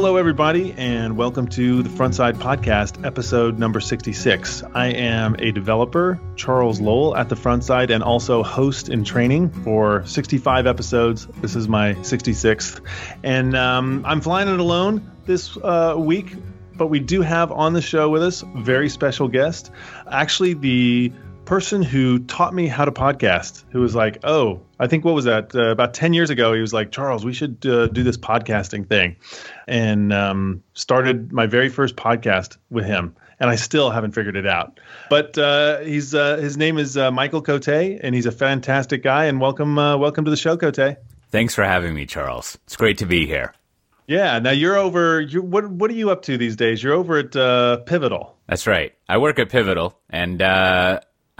Hello, everybody, and welcome to the Frontside Podcast, episode number 66. I am a developer, Charles Lowell, at the Frontside, and also host in training for 65 episodes. This is my 66th. And um, I'm flying it alone this uh, week, but we do have on the show with us very special guest. Actually, the person who taught me how to podcast, who was like, oh, I think what was that? Uh, about 10 years ago, he was like, Charles, we should uh, do this podcasting thing. And um, started my very first podcast with him. And I still haven't figured it out. But uh, he's uh, his name is uh, Michael Coté, and he's a fantastic guy. And welcome, uh, welcome to the show, Coté. Thanks for having me, Charles. It's great to be here. Yeah. Now you're over. You're, what What are you up to these days? You're over at Pivotal. That's right. I work at Pivotal, and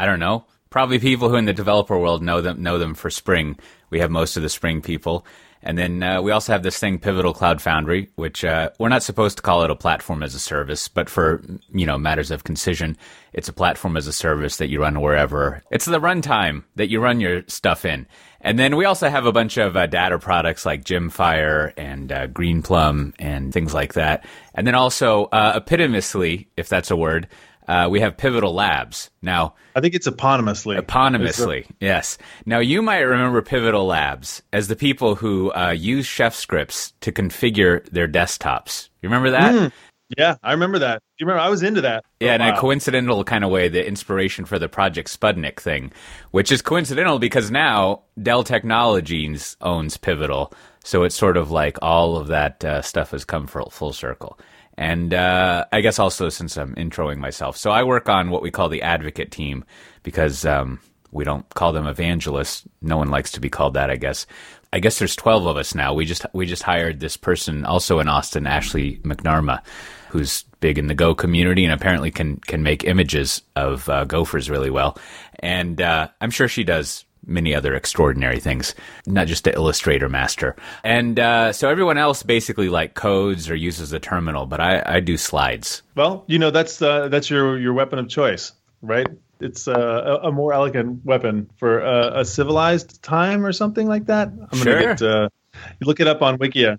I don't know. Probably people who in the developer world know them know them for Spring. We have most of the Spring people, and then uh, we also have this thing, Pivotal Cloud Foundry, which uh, we're not supposed to call it a platform as a service, but for you know matters of concision, it's a platform as a service that you run wherever. It's the runtime that you run your stuff in. And then we also have a bunch of uh, data products like Gemfire and uh, Greenplum and things like that. And then also, uh, epitomously, if that's a word, uh, we have Pivotal Labs. Now, I think it's eponymously. Eponymously, a- yes. Now, you might remember Pivotal Labs as the people who uh, use Chef scripts to configure their desktops. You remember that? Mm, yeah, I remember that. You remember I was into that. Yeah, in a coincidental kind of way, the inspiration for the Project Sputnik thing, which is coincidental because now Dell Technologies owns Pivotal, so it's sort of like all of that uh, stuff has come full, full circle. And uh, I guess also since I'm introing myself, so I work on what we call the advocate team because um, we don't call them evangelists. No one likes to be called that, I guess. I guess there's 12 of us now. We just we just hired this person also in Austin, Ashley McNamara, who's big in the Go community and apparently can can make images of uh, gophers really well. And uh, I'm sure she does many other extraordinary things, not just the Illustrator master. And uh, so everyone else basically like codes or uses the terminal, but I, I do slides. Well, you know that's uh, that's your your weapon of choice, right? It's uh, a, a, more elegant weapon for a civilized time or something like that. I'm sure. Gonna get, uh, you look it up on Wikia.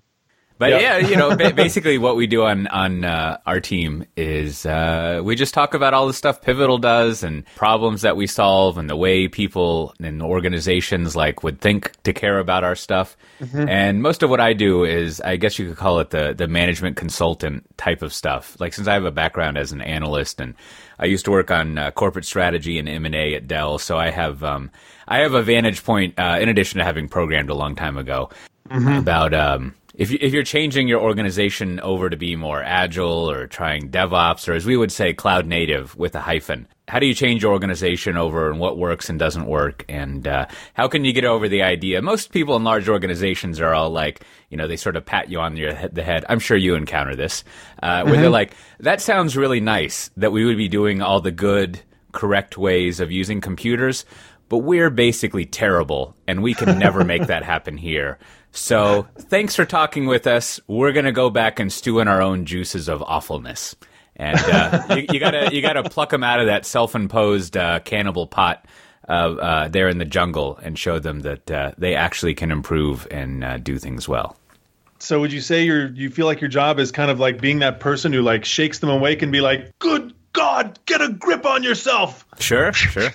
But yep. yeah, you know, basically what we do on on uh, our team is uh, we just talk about all the stuff Pivotal does and problems that we solve and the way people and organizations like would think to care about our stuff. Mm-hmm. And most of what I do is, I guess you could call it the the management consultant type of stuff. Like since I have a background as an analyst and I used to work on uh, corporate strategy and M and A at Dell, so I have um, I have a vantage point uh, in addition to having programmed a long time ago mm-hmm. about. Um, if you, if you're changing your organization over to be more agile or trying DevOps or as we would say cloud native with a hyphen, how do you change your organization over and what works and doesn't work and uh, how can you get over the idea? Most people in large organizations are all like, you know, they sort of pat you on your head, the head. I'm sure you encounter this, uh, where mm-hmm. they're like, "That sounds really nice that we would be doing all the good, correct ways of using computers." But we're basically terrible, and we can never make that happen here. So thanks for talking with us. We're gonna go back and stew in our own juices of awfulness, and uh, you, you, gotta you gotta pluck them out of that self-imposed uh, cannibal pot uh, uh there in the jungle and show them that uh, they actually can improve and uh, do things well. So would you say you you feel like your job is kind of like being that person who like shakes them awake and be like, "Good God, get a grip on yourself." Sure, sure.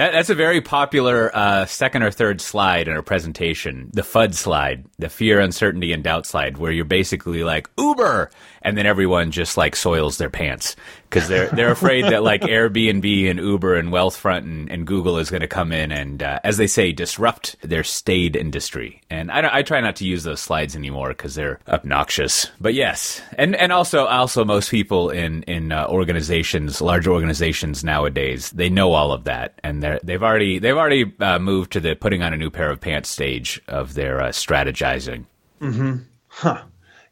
That, that's a very popular uh, second or third slide in a presentation, the FUD slide, the fear, uncertainty, and doubt slide, where you're basically like Uber, and then everyone just like soils their pants because they're they're afraid that like Airbnb and Uber and Wealthfront and, and Google is going to come in and, uh, as they say, disrupt their staid industry. And I, I try not to use those slides anymore because they're obnoxious. But yes, and and also also most people in in uh, organizations, large organizations nowadays, they know all of that, and they they've already they've already uh, moved to the putting on a new pair of pants stage of their uh, strategizing. Mm-hmm. Huh.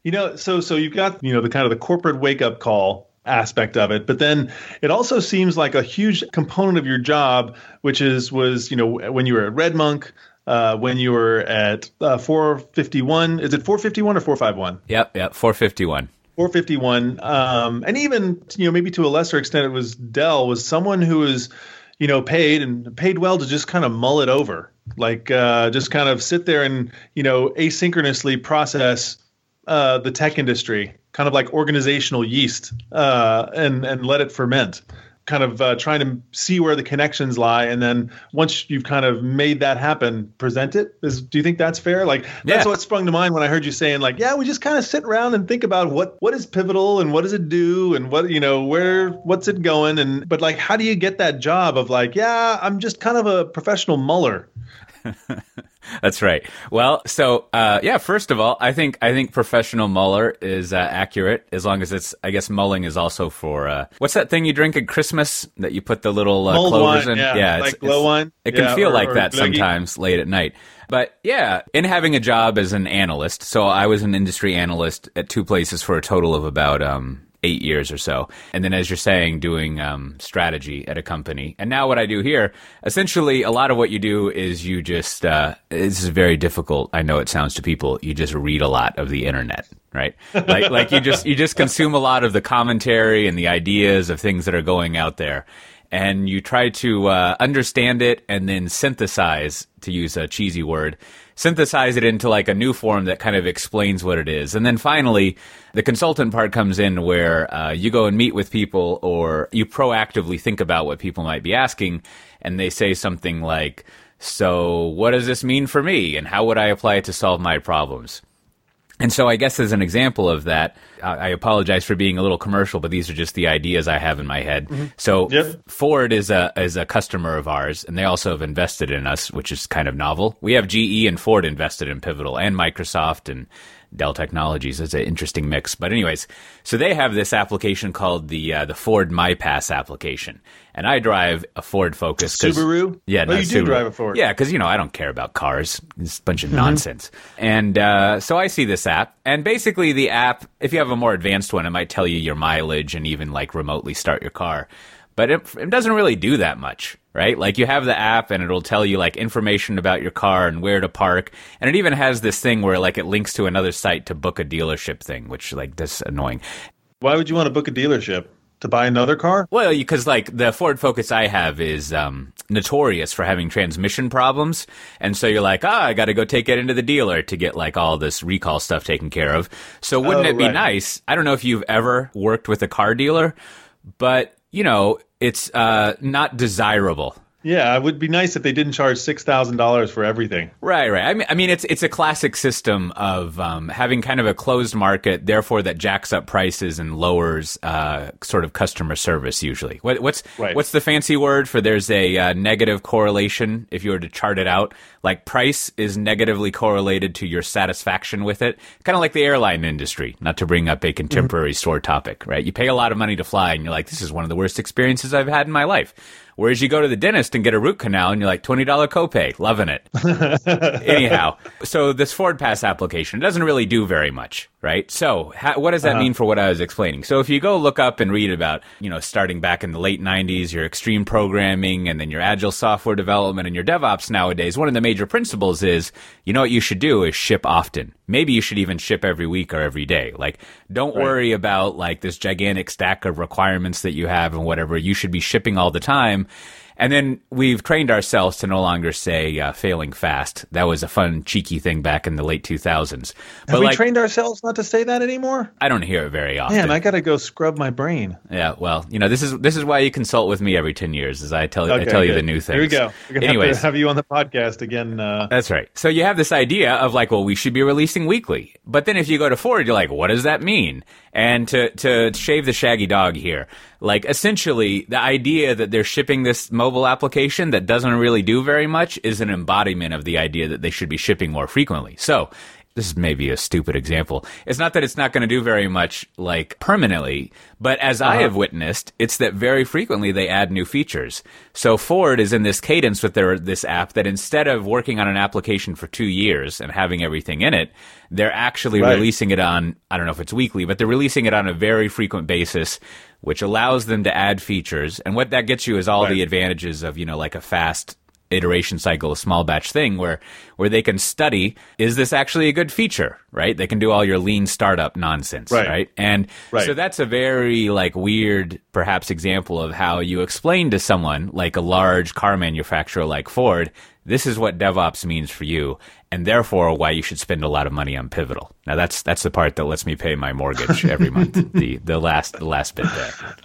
You know, so so you've got you know the kind of the corporate wake up call aspect of it, but then it also seems like a huge component of your job, which is was you know when you were at RedMonk, uh, when you were at uh, 451. Is it 451 or 451? Yep, yep, 451. 451, um, and even you know maybe to a lesser extent it was Dell was someone who was you know paid and paid well to just kind of mull it over, like uh, just kind of sit there and you know asynchronously process uh, the tech industry, kind of like organizational yeast, uh, and and let it ferment kind of uh, trying to see where the connections lie. And then once you've kind of made that happen present it. Is do you think that's fair? Like that's yeah. what sprung to mind when i heard you saying like yeah we just kind of sit around and think about what what is pivotal and what does it do and what you know where what's it going? And but like how do you get that job of like yeah i'm just kind of a professional muller That's right. Well, so uh, yeah, first of all, I think I think professional muller is uh, accurate as long as it's. I guess mulling is also for uh, what's that thing you drink at Christmas that you put the little uh, clovers wine, in? Yeah, yeah like Glühwein. It can yeah, feel or, like or that sometimes late at night. But yeah, in having a job as an analyst, so I was an industry analyst at two places for a total of about um, eight years or so. And then, as you're saying, doing um, strategy at a company. And now, what I do here, essentially, a lot of what you do is you just, uh, this is very difficult. I know it sounds to people, you just read a lot of the internet. Right, like like you just you just consume a lot of the commentary and the ideas of things that are going out there, and you try to uh, understand it and then synthesize, to use a cheesy word, synthesize it into like a new form that kind of explains what it is. And then finally, the consultant part comes in where uh, you go and meet with people or you proactively think about what people might be asking and they say something like, so what does this mean for me and how would I apply it to solve my problems? And so I guess as an example of that, I apologize for being a little commercial, but these are just the ideas I have in my head. Mm-hmm. So yep. Ford is a is a customer of ours, and they also have invested in us, which is kind of novel. We have GE and Ford invested in Pivotal, and Microsoft and Dell Technologies. It's an interesting mix. But anyways, so they have this application called the uh, the Ford MyPass application, and I drive a Ford Focus. Subaru. Yeah, no, you Subaru. do drive a Ford. Yeah, because you know I don't care about cars. It's a bunch of mm-hmm. nonsense. And uh, so I see this app, and basically the app, if you have a more advanced one, it might tell you your mileage and even like remotely start your car. But it, it doesn't really do that much right? Like you have the app and it'll tell you like information about your car and where to park. And it even has this thing where like it links to another site to book a dealership thing, which like this annoying. Why would you want to book a dealership? To buy another car? Well, because like the Ford Focus I have is um, notorious for having transmission problems, and so you're like, ah, I got to go take it into the dealer to get like all this recall stuff taken care of. So wouldn't oh, it be right. nice? I don't know if you've ever worked with a car dealer, but you know, it's uh, not desirable. Yeah, it would be nice if they didn't charge six thousand dollars for everything. Right, right. I mean, I mean, it's it's a classic system of um, having kind of a closed market, therefore that jacks up prices and lowers uh, sort of customer service. Usually, what, what's right. what's the fancy word for there's a uh, negative correlation if you were to chart it out? Like price is negatively correlated to your satisfaction with it, kind of like the airline industry. Not to bring up a contemporary mm-hmm. store topic, right? You pay a lot of money to fly, and you're like, this is one of the worst experiences I've had in my life. Whereas you go to the dentist and get a root canal and you're like $20 copay, loving it. Anyhow, so this Ford Pass application doesn't really do very much, right? So how, what does that uh-huh. mean for what I was explaining? So if you go look up and read about, you know, starting back in the late 90s, your extreme programming and then your agile software development and your DevOps nowadays, one of the major principles is, you know what you should do is ship often. Maybe you should even ship every week or every day. Like, don't right. worry about like this gigantic stack of requirements that you have and whatever. You should be shipping all the time and then we've trained ourselves to no longer say uh, failing fast. That was a fun, cheeky thing back in the late 2000s. But Have we like, trained ourselves not to say that anymore? I don't hear it very often. Man, I got to go scrub my brain. Yeah, well, you know, this is this is why you consult with me every 10 years, as I tell, okay, I tell you the new things. Here we go. We're Anyways, have, have you on the podcast again. Uh... That's right. So you have this idea of like, well, we should be releasing weekly. But then if you go to Ford, you're like, what does that mean? And to, to shave the shaggy dog here, like essentially the idea that they're shipping this mobile application that doesn't really do very much is an embodiment of the idea that they should be shipping more frequently. So this is maybe a stupid example. It's not that it's not going to do very much like permanently, but as uh-huh. I have witnessed, it's that very frequently they add new features. So Ford is in this cadence with their this app that instead of working on an application for 2 years and having everything in it, they're actually right. releasing it on I don't know if it's weekly, but they're releasing it on a very frequent basis which allows them to add features. And what that gets you is all right. the advantages of, you know, like a fast iteration cycle, a small batch thing where, where they can study, is this actually a good feature, right? They can do all your lean startup nonsense, right? right? And right. so that's a very like weird, perhaps example of how you explain to someone like a large car manufacturer like Ford, this is what DevOps means for you, and therefore why you should spend a lot of money on Pivotal. Now that's that's the part that lets me pay my mortgage every month. the the last the last bit there.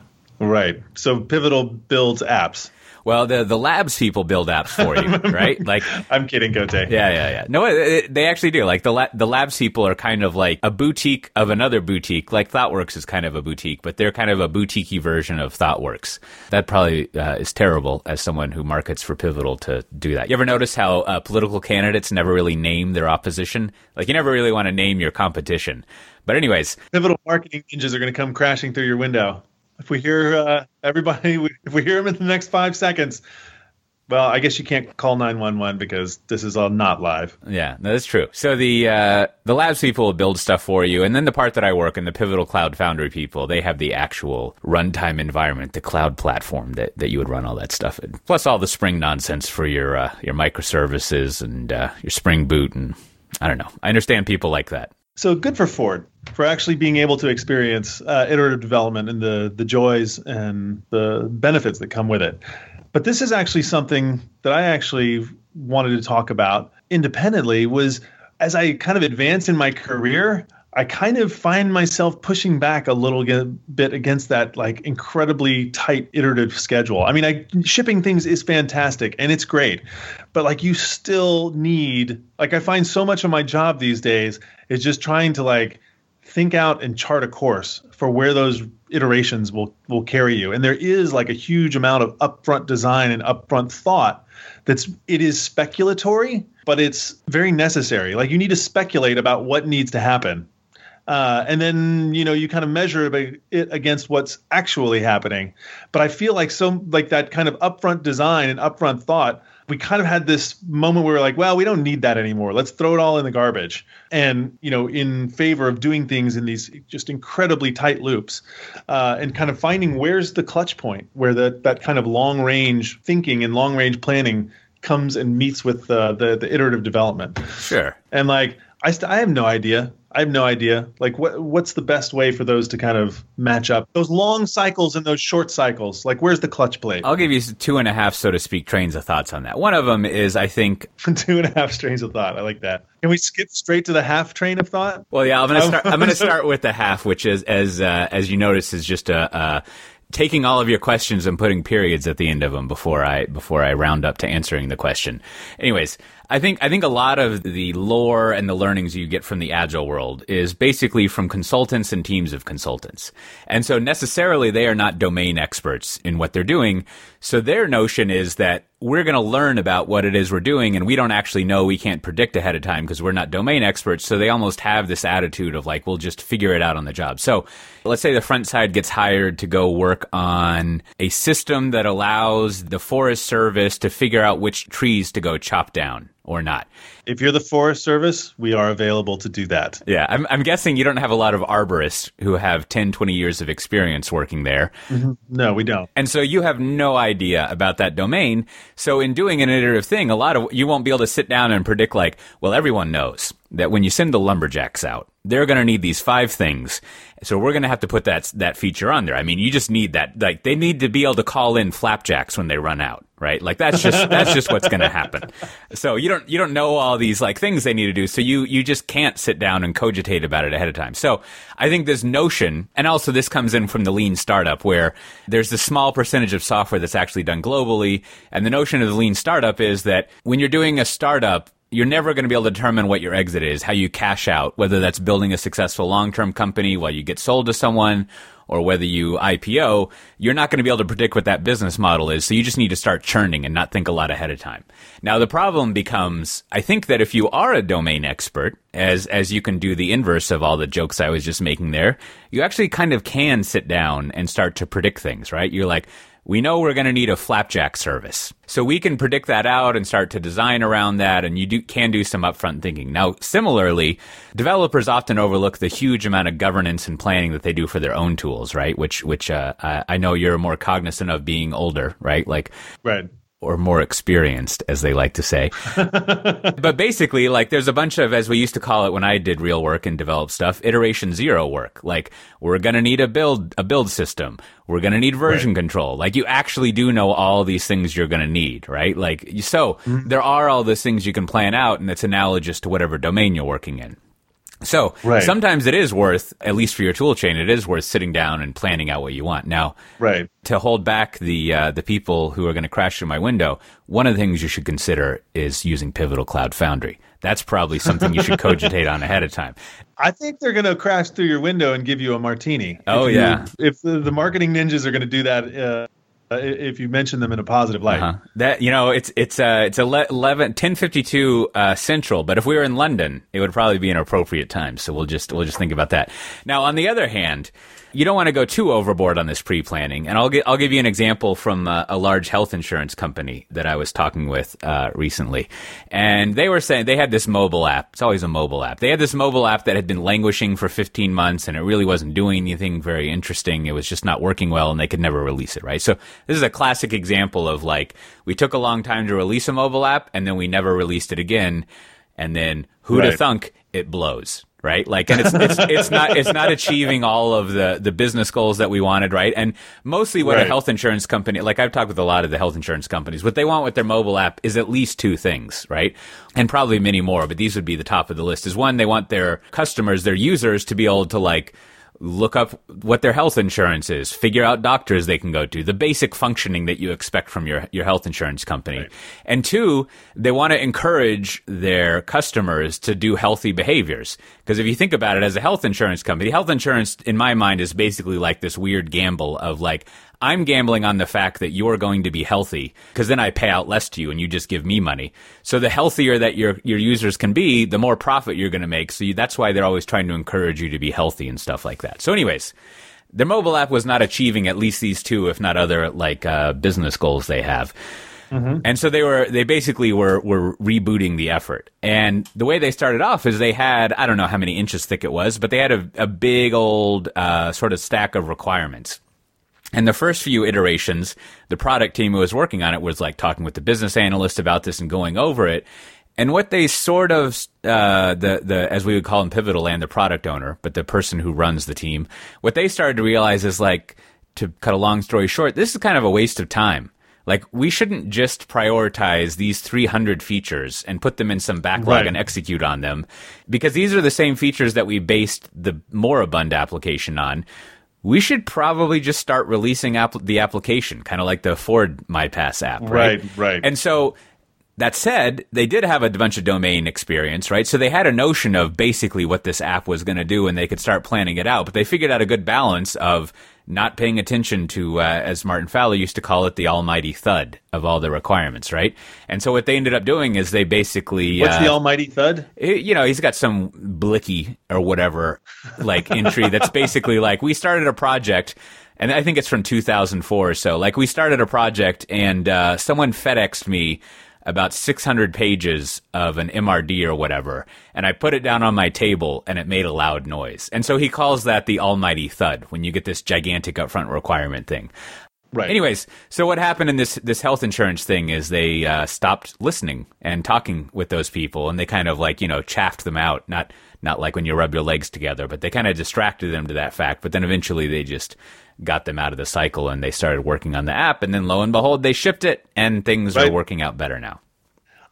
Right. So Pivotal builds apps. Well, the the labs people build apps for you, right? Like, I'm kidding, Coté. Yeah, yeah, yeah. No, it, it, they actually do. Like the la- the labs people are kind of like a boutique of another boutique. Like ThoughtWorks is kind of a boutique, but they're kind of a boutiquey version of ThoughtWorks. That probably uh, is terrible as someone who markets for Pivotal to do that. You ever notice how uh, political candidates never really name their opposition? Like, you never really want to name your competition. But anyways, Pivotal marketing ninjas are going to come crashing through your window. If we hear uh, everybody, if we hear them in the next five seconds, well, I guess you can't call nine one one because this is all not live. Yeah, that's true. So the uh, the labs people build stuff for you, and then the part that I work in, the Pivotal Cloud Foundry people, they have the actual runtime environment, the cloud platform that, that you would run all that stuff in, plus all the Spring nonsense for your uh, your microservices and uh, your Spring Boot, and I don't know. I understand people like that. So good for Ford for actually being able to experience uh, iterative development and the the joys and the benefits that come with it. But this is actually something that I actually wanted to talk about independently was as I kind of advance in my career, I kind of find myself pushing back a little bit against that like incredibly tight iterative schedule. I mean, I, shipping things is fantastic and it's great, but like you still need like I find so much of my job these days is just trying to like think out and chart a course for where those iterations will will carry you. And there is like a huge amount of upfront design and upfront thought that's it is speculatory, but it's very necessary. Like you need to speculate about what needs to happen uh, and then you know you kind of measure it against what's actually happening. But I feel like so like that kind of upfront design and upfront thought. We kind of had this moment where we are like, well, we don't need that anymore. Let's throw it all in the garbage. And you know, in favor of doing things in these just incredibly tight loops, uh, and kind of finding where's the clutch point where that that kind of long range thinking and long range planning comes and meets with uh, the the iterative development. Sure. And like I, st- I have no idea. I have no idea. Like, what what's the best way for those to kind of match up? Those long cycles and those short cycles. Like, where's the clutch plate? I'll give you two and a half, so to speak, trains of thoughts on that. One of them is, I think, two and a half trains of thought. I like that. Can we skip straight to the half train of thought? Well, yeah, I'm gonna start. I'm gonna start with the half, which is, as uh, as you notice, is just a. a taking all of your questions and putting periods at the end of them before I before I round up to answering the question. Anyways, I think I think a lot of the lore and the learnings you get from the agile world is basically from consultants and teams of consultants. And so necessarily they are not domain experts in what they're doing. So their notion is that we're going to learn about what it is we're doing and we don't actually know we can't predict ahead of time because we're not domain experts. So they almost have this attitude of like we'll just figure it out on the job. So let's say the front side gets hired to go work on a system that allows the forest service to figure out which trees to go chop down or not. If you're the Forest Service, we are available to do that. Yeah, I'm, I'm guessing you don't have a lot of arborists who have 10, 20 years of experience working there. Mm-hmm. No, we don't. And so you have no idea about that domain. So in doing an iterative thing, a lot of you won't be able to sit down and predict like, well, everyone knows that when you send the lumberjacks out, they're going to need these five things. So we're going to have to put that that feature on there. I mean, you just need that. Like they need to be able to call in flapjacks when they run out right? Like that's just that's just what's going to happen. So you don't you don't know all these like things they need to do. So you you just can't sit down and cogitate about it ahead of time. So I think this notion, and also this comes in from the lean startup, where there's a small percentage of software that's actually done globally, and the notion of the lean startup is that when you're doing a startup, you're never going to be able to determine what your exit is, how you cash out, whether that's building a successful long-term company while you get sold to someone or whether you IPO, you're not going to be able to predict what that business model is. So you just need to start churning and not think a lot ahead of time. Now the problem becomes, I think that if you are a domain expert, as, as you can do the inverse of all the jokes I was just making there, you actually kind of can sit down and start to predict things, right? You're like, we know we're going to need a flapjack service. So we can predict that out and start to design around that and you do, can do some upfront thinking. Now, similarly, developers often overlook the huge amount of governance and planning that they do for their own tools, right? Which, which, uh, I know you're more cognizant of being older, right? Like, right or more experienced, as they like to say. but basically, like there's a bunch of, as we used to call it when I did real work and developed stuff, iteration zero work. Like we're to need a build, a build system. We're to need version right. control. Like you actually do know all these things you're to need, right? Like, so mm-hmm. there are all these things you can plan out and it's analogous to whatever domain you're working in. So right. sometimes it is worth, at least for your tool chain, it is worth sitting down and planning out what you want. Now, right. to hold back the uh, the people who are going to crash through my window, one of the things you should consider is using Pivotal Cloud Foundry. That's probably something you should cogitate on ahead of time. I think they're going to crash through your window and give you a martini. Oh if yeah. You, if the, the, marketing ninjas are going to do that. Uh, uh, if you mention them in a positive light. Uh-huh. That you know, it's it's uh, it's 11, 1052 uh, central, but if we were in London, it would probably be an appropriate time. So we'll just we'll just think about that. Now, on the other hand, you don't want to go too overboard on this pre-planning. And I'll gi- I'll give you an example from uh, a large health insurance company that I was talking with uh, recently, and they were saying they had this mobile app. It's always a mobile app. They had this mobile app that had been languishing for 15 months, and it really wasn't doing anything very interesting. It was just not working well, and they could never release it. Right. So this is a classic example of like we took a long time to release a mobile app, and then we never released it again, and then who'd right. thunk it blows right? Like, and it's, it's, it's not, it's not achieving all of the, the business goals that we wanted, right? And mostly what right. a health insurance company, like I've talked with a lot of the health insurance companies, what they want with their mobile app is at least two things, right? And probably many more, but these would be the top of the list is one, they want their customers, their users to be able to like, look up what their health insurance is, figure out doctors they can go to, the basic functioning that you expect from your, your health insurance company. Right. And two, they want to encourage their customers to do healthy behaviors. Because if you think about it as a health insurance company, health insurance in my mind is basically like this weird gamble of like, I'm gambling on the fact that you're going to be healthy because then I pay out less to you and you just give me money. So the healthier that your your users can be, the more profit you're going to make. So you, that's why they're always trying to encourage you to be healthy and stuff like that. So anyways, their mobile app was not achieving at least these two, if not other like uh, business goals they have. Mm-hmm. And so they were they basically were were rebooting the effort. And the way they started off is they had I don't know how many inches thick it was, but they had a, a big old uh, sort of stack of requirements. And the first few iterations, the product team who was working on it was like talking with the business analyst about this and going over it. And what they sort of, uh, the, the, as we would call him pivotal land, the product owner, but the person who runs the team, what they started to realize is like, to cut a long story short, this is kind of a waste of time. Like, we shouldn't just prioritize these 300 features and put them in some backlog right. and execute on them because these are the same features that we based the more moribund application on we should probably just start releasing app- the application, kind of like the Ford MyPass app, right? Right, right. And so that said, they did have a bunch of domain experience, right? So they had a notion of basically what this app was going to do and they could start planning it out, but they figured out a good balance of not paying attention to, uh, as Martin Fowler used to call it, the almighty thud of all the requirements, right? And so what they ended up doing is they basically what's uh, the almighty thud? you know, he's got some bliki or whatever like entry that's basically like we started a project. And I think it's from 2004 or so. Like we started a project and uh, someone FedExed me about 600 pages of an MRD or whatever, and I put it down on my table and it made a loud noise. And so he calls that the almighty thud when you get this gigantic upfront requirement thing. Right. Anyways, so what happened in this this health insurance thing is they uh, stopped listening and talking with those people, and they kind of like you know chaffed them out. Not not like when you rub your legs together, but they kind of distracted them to that fact. But then eventually they just got them out of the cycle and they started working on the app. And then lo and behold, they shipped it and things right. are working out better now.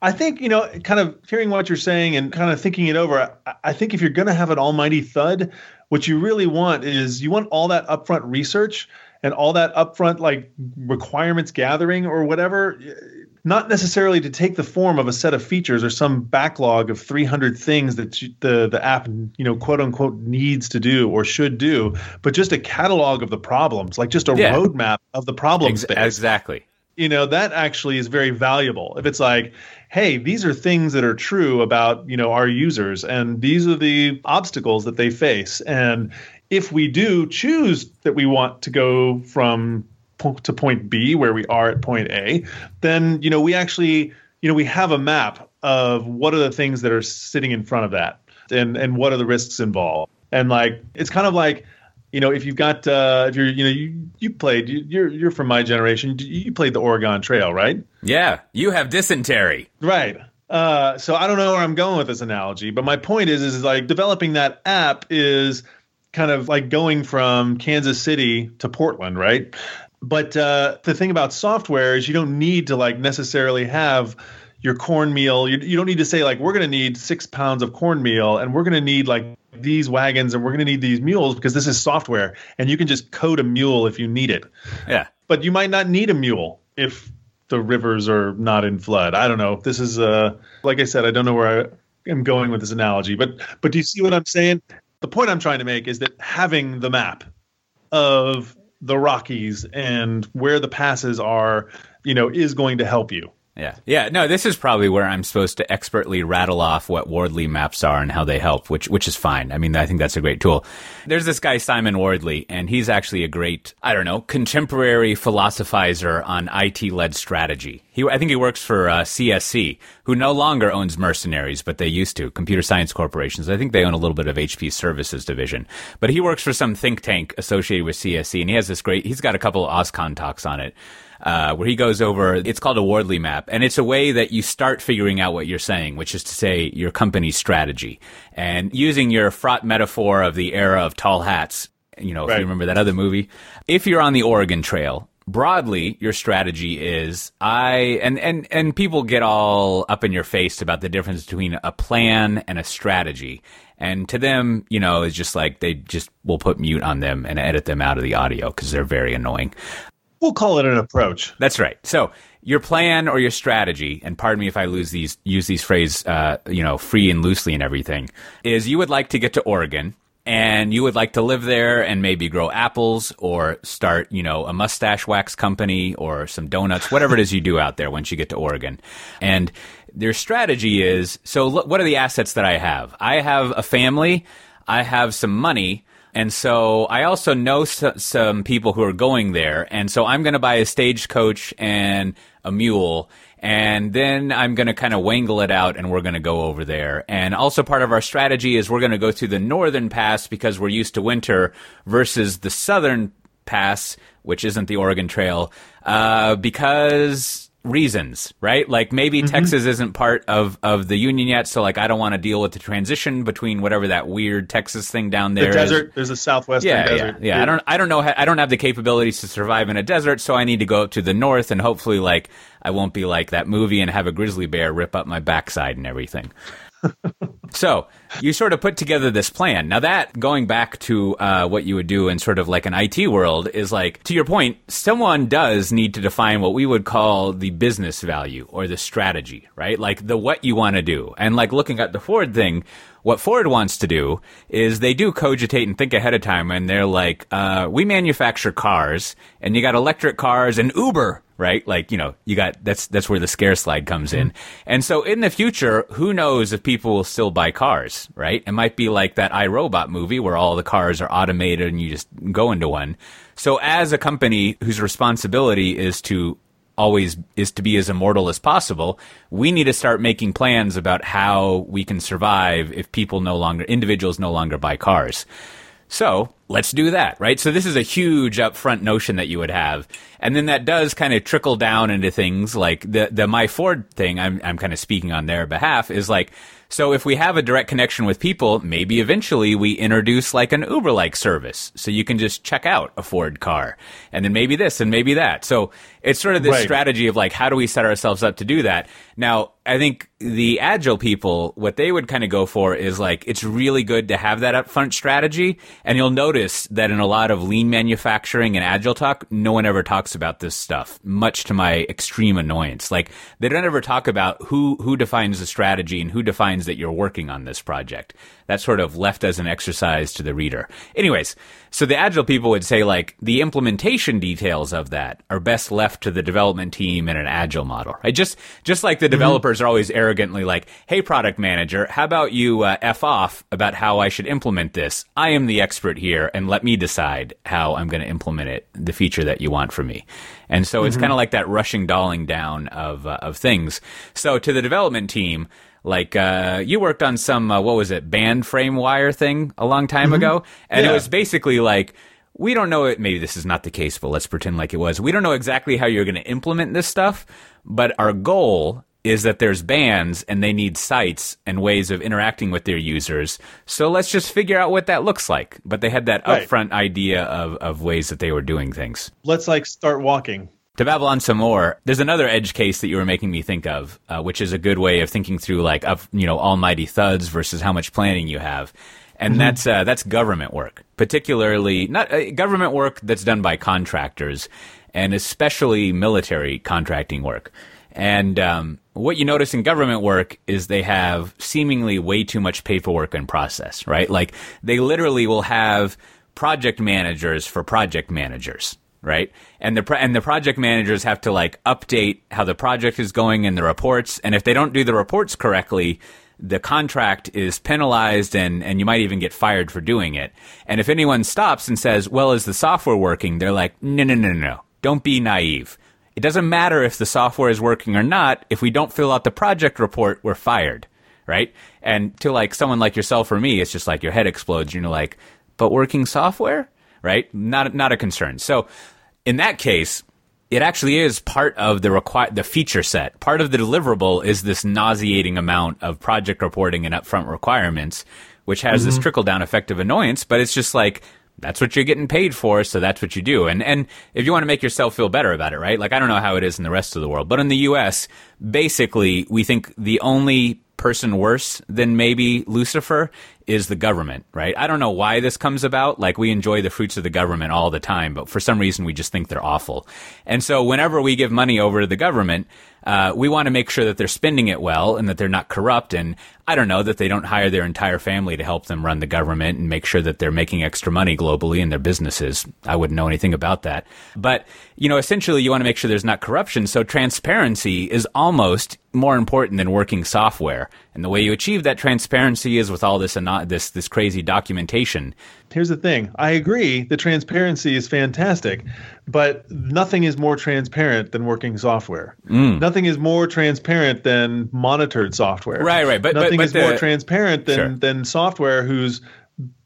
I think, you know, kind of hearing what you're saying and kind of thinking it over, I, think if you're going to have an almighty thud, what you really want is you want all that upfront research and all that upfront like requirements gathering or whatever not necessarily to take the form of a set of features or some backlog of 300 things that the the app you know quote unquote needs to do or should do, but just a catalog of the problems, like just a yeah. roadmap of the problems. Ex- exactly. You know that actually is very valuable. If it's like, hey, these are things that are true about you know our users, and these are the obstacles that they face, and if we do choose that we want to go from to point B where we are at point A, then you know we actually you know we have a map of what are the things that are sitting in front of that and and what are the risks involved. And like it's kind of like you know, if you've got, uh, if you're, you know, you you played, you, you're you're from my generation. You played the Oregon Trail, right? Yeah, you have dysentery, right? Uh, so I don't know where I'm going with this analogy, but my point is, is like developing that app is kind of like going from Kansas City to Portland, right? But uh, the thing about software is you don't need to like necessarily have your cornmeal. You, you don't need to say like we're going to need six pounds of cornmeal and we're going to need like these wagons and we're going to need these mules because this is software and you can just code a mule if you need it. Yeah. But you might not need a mule if the rivers are not in flood. I don't know. This is uh like I said, I don't know where I am going with this analogy, but but do you see what I'm saying? The point I'm trying to make is that having the map of the Rockies and where the passes are, you know, is going to help you. Yeah. Yeah. No, this is probably where I'm supposed to expertly rattle off what Wardley maps are and how they help, which which is fine. I mean, I think that's a great tool. There's this guy Simon Wardley, and he's actually a great, I don't know, contemporary philosophizer on IT-led strategy. He, I think he works for uh, CSC, who no longer owns Mercenaries, but they used to, Computer Science Corporations. I think they own a little bit of HP Services division. But he works for some think tank associated with CSC, and he has this great, he's got a couple of OSCON talks on it uh, where he goes over, it's called a Wardley map. And it's a way that you start figuring out what you're saying, which is to say your company's strategy. And using your fraught metaphor of the era of tall hats, you know, if you remember that other movie, if you're on the Oregon Trail, broadly your strategy is i and and and people get all up in your face about the difference between a plan and a strategy and to them you know it's just like they just will put mute on them and edit them out of the audio because they're very annoying We'll call it an approach. That's right. So your plan or your strategy, and pardon me if I lose these use these phrases, uh, you know, free and loosely and everything, is you would like to get to Oregon and you would like to live there and maybe grow apples or start, you know, a mustache wax company or some donuts, whatever it is you do out there once you get to Oregon. And their strategy is so look, what are the assets that I have? I have a family, I have some money, and so I also know some people who are going there. And so I'm going to buy a stagecoach and a mule. And then I'm going to kind of wangle it out and we're going to go over there. And also part of our strategy is we're going to go through the northern pass because we're used to winter versus the southern pass, which isn't the Oregon Trail, uh, because reasons, right? Like maybe mm-hmm. Texas isn't part of, of the union yet, so like I don't want to deal with the transition between whatever that weird Texas thing down there. The desert. Is. There's a southwestern yeah, desert. Yeah, yeah. I don't I don't know I don't have the capabilities to survive in a desert, so I need to go up to the north and hopefully like I won't be like that movie and have a grizzly bear rip up my backside and everything. So you sort of put together this plan. Now that going back to uh, what you would do in sort of like an IT world is like to your point, someone does need to define what we would call the business value or the strategy, right? Like the what you want to do. And like looking at the Ford thing, what Ford wants to do is they do cogitate and think ahead of time, and they're like, uh, we manufacture cars, and you got electric cars and Uber, right? Like, you know, you got that's that's where the scare slide comes in. And so in the future, who knows if people will still buy cars, right? It might be like that iRobot movie where all the cars are automated and you just go into one. So as a company whose responsibility is to always is to be as immortal as possible, we need to start making plans about how we can survive if people no longer, individuals no longer buy cars. So let's do that, right? So this is a huge upfront notion that you would have. And then that does kind of trickle down into things like the, the My Ford thing I'm, I'm kind of speaking on their behalf is like, so if we have a direct connection with people, maybe eventually we introduce like an Uber like service. So you can just check out a Ford car and then maybe this and maybe that. So it's sort of this right. strategy of like, how do we set ourselves up to do that? Now, I think the agile people, what they would kind of go for is like, it's really good to have that upfront strategy. And you'll notice that in a lot of lean manufacturing and agile talk, no one ever talks about this stuff, much to my extreme annoyance. Like, they don't ever talk about who, who defines the strategy and who defines that you're working on this project. That's sort of left as an exercise to the reader. Anyways, so the agile people would say like the implementation details of that are best left to the development team in an agile model, right? Just just like the mm-hmm. developers mm-hmm. are always arrogantly like, "Hey, product manager, how about you uh, f off about how I should implement this? I am the expert here, and let me decide how I'm going to implement it, the feature that you want from me." And so mm-hmm. it's kind of like that rushing dolling down of uh, of things. So to the development team Like uh, you worked on some uh, what was it band frame wire thing a long time mm-hmm. ago, and yeah. it was basically like we don't know it. Maybe this is not the case, but let's pretend like it was. We don't know exactly how you're going to implement this stuff, but our goal is that there's bands and they need sites and ways of interacting with their users. So let's just figure out what that looks like. But they had that right. upfront idea of, of ways that they were doing things. Let's like start walking. To babble on some more, there's another edge case that you were making me think of, uh, which is a good way of thinking through like of you know almighty thuds versus how much planning you have, and mm-hmm. that's uh, that's government work, particularly not uh, government work that's done by contractors, and especially military contracting work. And um, what you notice in government work is they have seemingly way too much paperwork and process, right? Like they literally will have project managers for project managers right? And the and the project managers have to like update how the project is going in the reports, and if they don't do the reports correctly, the contract is penalized and, and you might even get fired for doing it. And if anyone stops and says, well, is the software working? They're like, no, no, no, no. Don't be naive. It doesn't matter if the software is working or not. If we don't fill out the project report, we're fired. Right. And to like someone like yourself or me, it's just like your head explodes. You're like, but working software? Right. Not, not a concern. So in that case, it actually is part of the requi- the feature set. Part of the deliverable is this nauseating amount of project reporting and upfront requirements, which has mm-hmm. this trickle down effect of annoyance. But it's just like that's what you're getting paid for, so that's what you do. And and if you want to make yourself feel better about it, right? Like I don't know how it is in the rest of the world, but in the U.S., basically we think the only person worse than maybe Lucifer is the government, right? I don't know why this comes about. Like we enjoy the fruits of the government all the time, but for some reason we just think they're awful. And so whenever we give money over to the government, uh, we want to make sure that they're spending it well and that they're not corrupt. And I don't know that they don't hire their entire family to help them run the government and make sure that they're making extra money globally in their businesses. I wouldn't know anything about that. But, you know, essentially you want to make sure there's not corruption. So transparency is almost more important than working software. And the way you achieve that transparency is with all this this this crazy documentation. Here's the thing. I agree the transparency is fantastic, but nothing is more transparent than working software. Mm. Nothing is more transparent than monitored software. Right, right. But nothing but, but is the, more transparent than sure. than software whose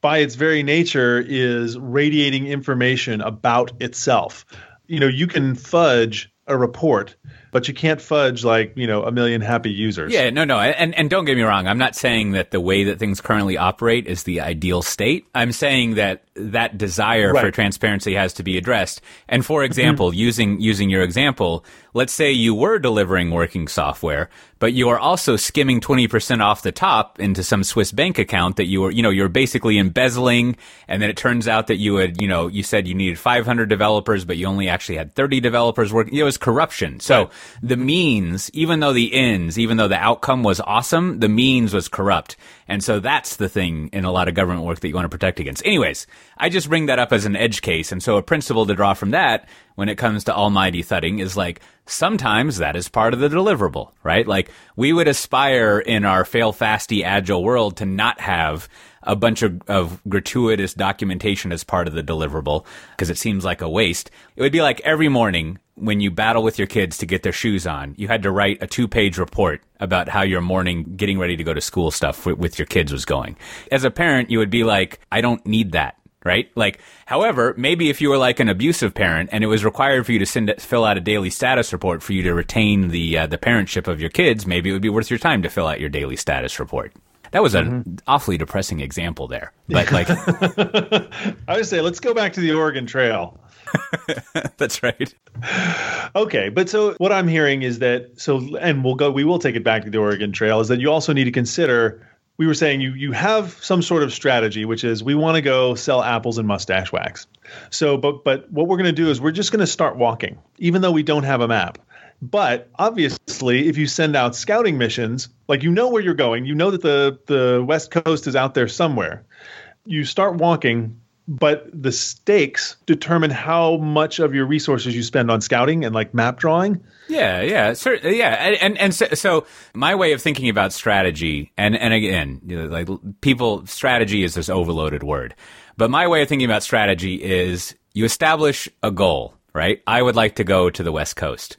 by its very nature is radiating information about itself. You know, you can fudge a report but you can't fudge like you know a million happy users. Yeah, no, no, and and don't get me wrong. I'm not saying that the way that things currently operate is the ideal state. I'm saying that that desire right. for transparency has to be addressed. And for mm-hmm. example, using using your example, let's say you were delivering working software, but you are also skimming 20% off the top into some Swiss bank account that you were, you know, you're basically embezzling. And then it turns out that you had, you know, you said you needed 500 developers, but you only actually had 30 developers working. It was corruption. So right. the means, even though the ends, even though the outcome was awesome, the means was corrupt. And so that's the thing in a lot of government work that you want to protect against. Anyways, I just bring that up as an edge case. And so a principle to draw from that when it comes to almighty thudding is like sometimes that is part of the deliverable, right? Like we would aspire in our fail fasty agile world to not have a bunch of, of gratuitous documentation as part of the deliverable because it seems like a waste. It would be like every morning when you battle with your kids to get their shoes on, you had to write a two page report about how your morning getting ready to go to school stuff with, with your kids was going. As a parent, you would be like, I don't need that right? Like, however, maybe if you were like an abusive parent and it was required for you to send fill out a daily status report for you to retain the uh, the parentship of your kids, maybe it would be worth your time to fill out your daily status report. That was an mm-hmm. awfully depressing example there, but like, I would say let's go back to the Oregon Trail. That's right. Okay, but so what I'm hearing is that so, and we'll go. We will take it back to the Oregon Trail. Is that you also need to consider we were saying you you have some sort of strategy, which is we want to go sell apples and mustache wax. So, but but what we're going to do is we're just going to start walking, even though we don't have a map. But obviously, if you send out scouting missions, like you know where you're going, you know that the the West Coast is out there somewhere. You start walking, but the stakes determine how much of your resources you spend on scouting and like map drawing. Yeah, yeah, yeah, and and, and so, so, my way of thinking about strategy, and and again, you know, like people, strategy is this overloaded word, but my way of thinking about strategy is you establish a goal, right? I would like to go to the West Coast.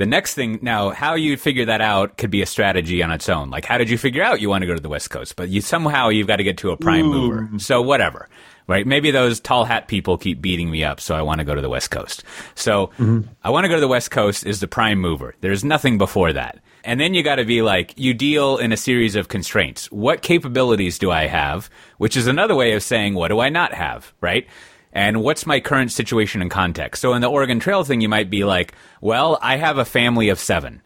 The next thing, now, how you figure that out could be a strategy on its own. Like, how did you figure out you want to go to the West Coast? But you somehow you've got to get to a prime Ooh. mover. So whatever, right? Maybe those tall hat people keep beating me up, so I want to go to the West Coast. So mm-hmm. I want to go to the West Coast is the prime mover. There's nothing before that. And then you got to be like, you deal in a series of constraints. What capabilities do I have? Which is another way of saying, what do I not have, right? And what's my current situation and context? So in the Oregon Trail thing, you might be like, well, I have a family of seven.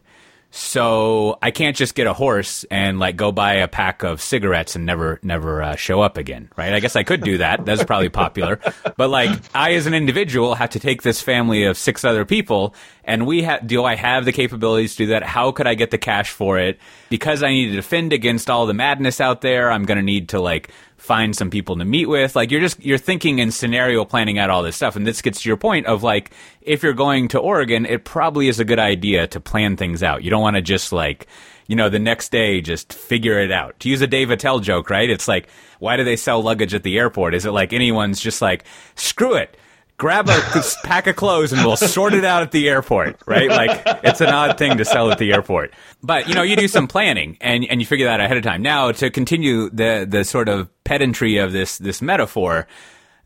So I can't just get a horse and like go buy a pack of cigarettes and never never uh, show up again, right? I guess I could do that. That's probably popular. But like I as an individual have to take this family of six other people and we have do I have the capabilities to do that? How could I get the cash for it? Because I need to defend against all the madness out there, I'm going to need to like find some people to meet with. Like you're just you're thinking and scenario planning out all this stuff, and this gets to your point of like if you're going to Oregon, it probably is a good idea to plan things out. You don't want to just like you know the next day just figure it out. To use a Dave Attell joke, right? It's like why do they sell luggage at the airport? Is it like anyone's just like screw it? Grab a pack of clothes and we'll sort it out at the airport, right? Like it's an odd thing to sell at the airport. But you know, you do some planning and, and you figure that ahead of time. Now to continue the the sort of pedantry of this this metaphor,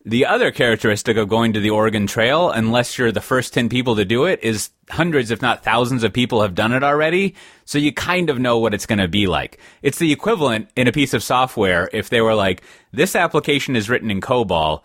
the other characteristic of going to the Oregon Trail, unless you're the first 10 people to do it, is hundreds, if not thousands of people have done it already. So you kind of know what it's going to be like. It's the equivalent in a piece of software if they were like, this application is written in COBOL.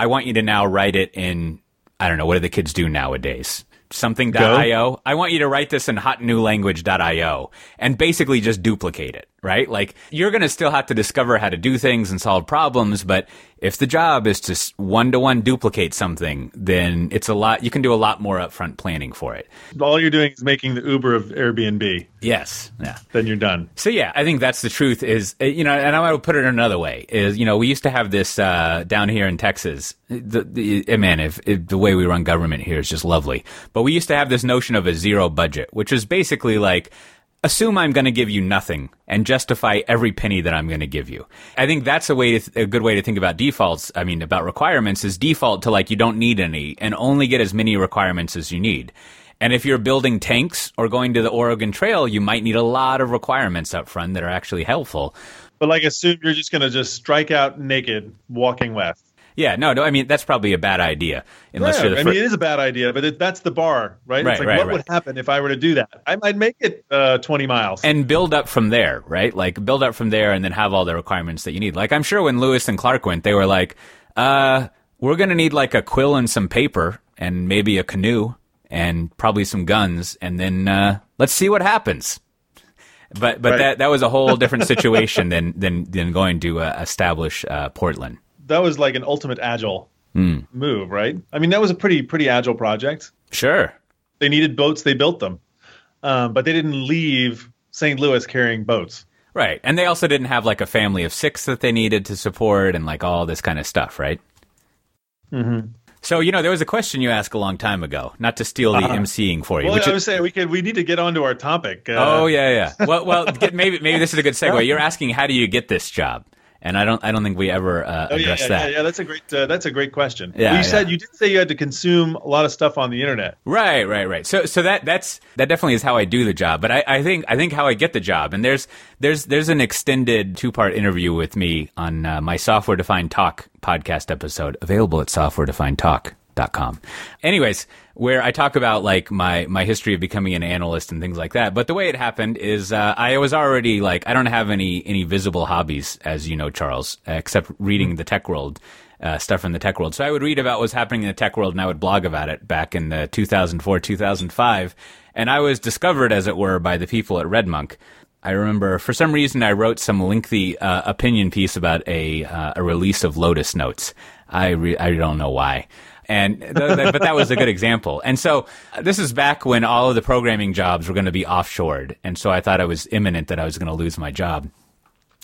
I want you to now write it in, I don't know, what do the kids do nowadays? Something.io. I want you to write this in hotnewlanguage.io and basically just duplicate it, right? Like you're going to still have to discover how to do things and solve problems, but if the job is to one to one duplicate something, then it's a lot, you can do a lot more upfront planning for it. All you're doing is making the Uber of Airbnb. Yes. Yeah. Then you're done. So yeah, I think that's the truth. Is uh, you know, and I would put it another way. Is you know, we used to have this uh, down here in Texas. The, the eh, man, if, if the way we run government here is just lovely, but we used to have this notion of a zero budget, which is basically like assume I'm going to give you nothing and justify every penny that I'm going to give you. I think that's a way to th- a good way to think about defaults. I mean, about requirements is default to like you don't need any and only get as many requirements as you need. And if you're building tanks or going to the Oregon Trail, you might need a lot of requirements up front that are actually helpful. But like, assume you're just going to just strike out naked walking west. Yeah, no, no. I mean, that's probably a bad idea unless Yeah, you're the I fir- mean, it is a bad idea, but it, that's the bar, right? Right, it's like, right, what right. would happen if I were to do that? I might make it uh, 20 miles. and build up from there, right? Like build up from there and then have all the requirements that you need. Like I'm sure when Lewis and Clark went, they were like, uh, we're going to need like a quill and some paper and maybe a canoe and probably some guns and then uh, let's see what happens. But but that that was a whole different situation than than than going to uh, establish uh, Portland. That was like an ultimate agile Hmm. move, right? I mean, that was a pretty pretty agile project. Sure. They needed boats, they built them, um, but they didn't leave St. Louis carrying boats. Right. And they also didn't have like a family of six that they needed to support and like all this kind of stuff, right? Mm-hmm. So, you know, there was a question you asked a long time ago, not to steal the emceeing for you. Well, which I is- was saying we could we need to get onto our topic. Uh, oh, yeah, yeah. Well, well, get, maybe maybe this is a good segue. You're asking how do you get this job? And I don't I don't think we ever uh, Oh, yeah, addressed yeah, that. yeah, yeah. That's a great. Uh, that's a great question. Yeah, you yeah. said you did say you had to consume a lot of stuff on the internet. Right, right, right. So, so that that's that definitely is how I do the job. But I, I think I think how I get the job, and there's there's there's an extended two part interview with me on uh, my Software Defined Talk podcast episode, available at softwaredefinedtalk.com. Anyways, where I talk about like my my history of becoming an analyst and things like that. But the way it happened is uh, I was already like I don't have any any visible hobbies, as you know, Charles, except reading the tech world uh, stuff in the tech world. So I would read about what's happening in the tech world and I would blog about it back in uh, 2004, 2005. And I was discovered, as it were, by the people at RedMonk. I remember for some reason I wrote some lengthy uh, opinion piece about a uh, a release of Lotus Notes. I re- I don't know why. And th- th- but that was a good example. And so uh, this is back when all of the programming jobs were going to be offshored, and so I thought it was imminent that I was going to lose my job.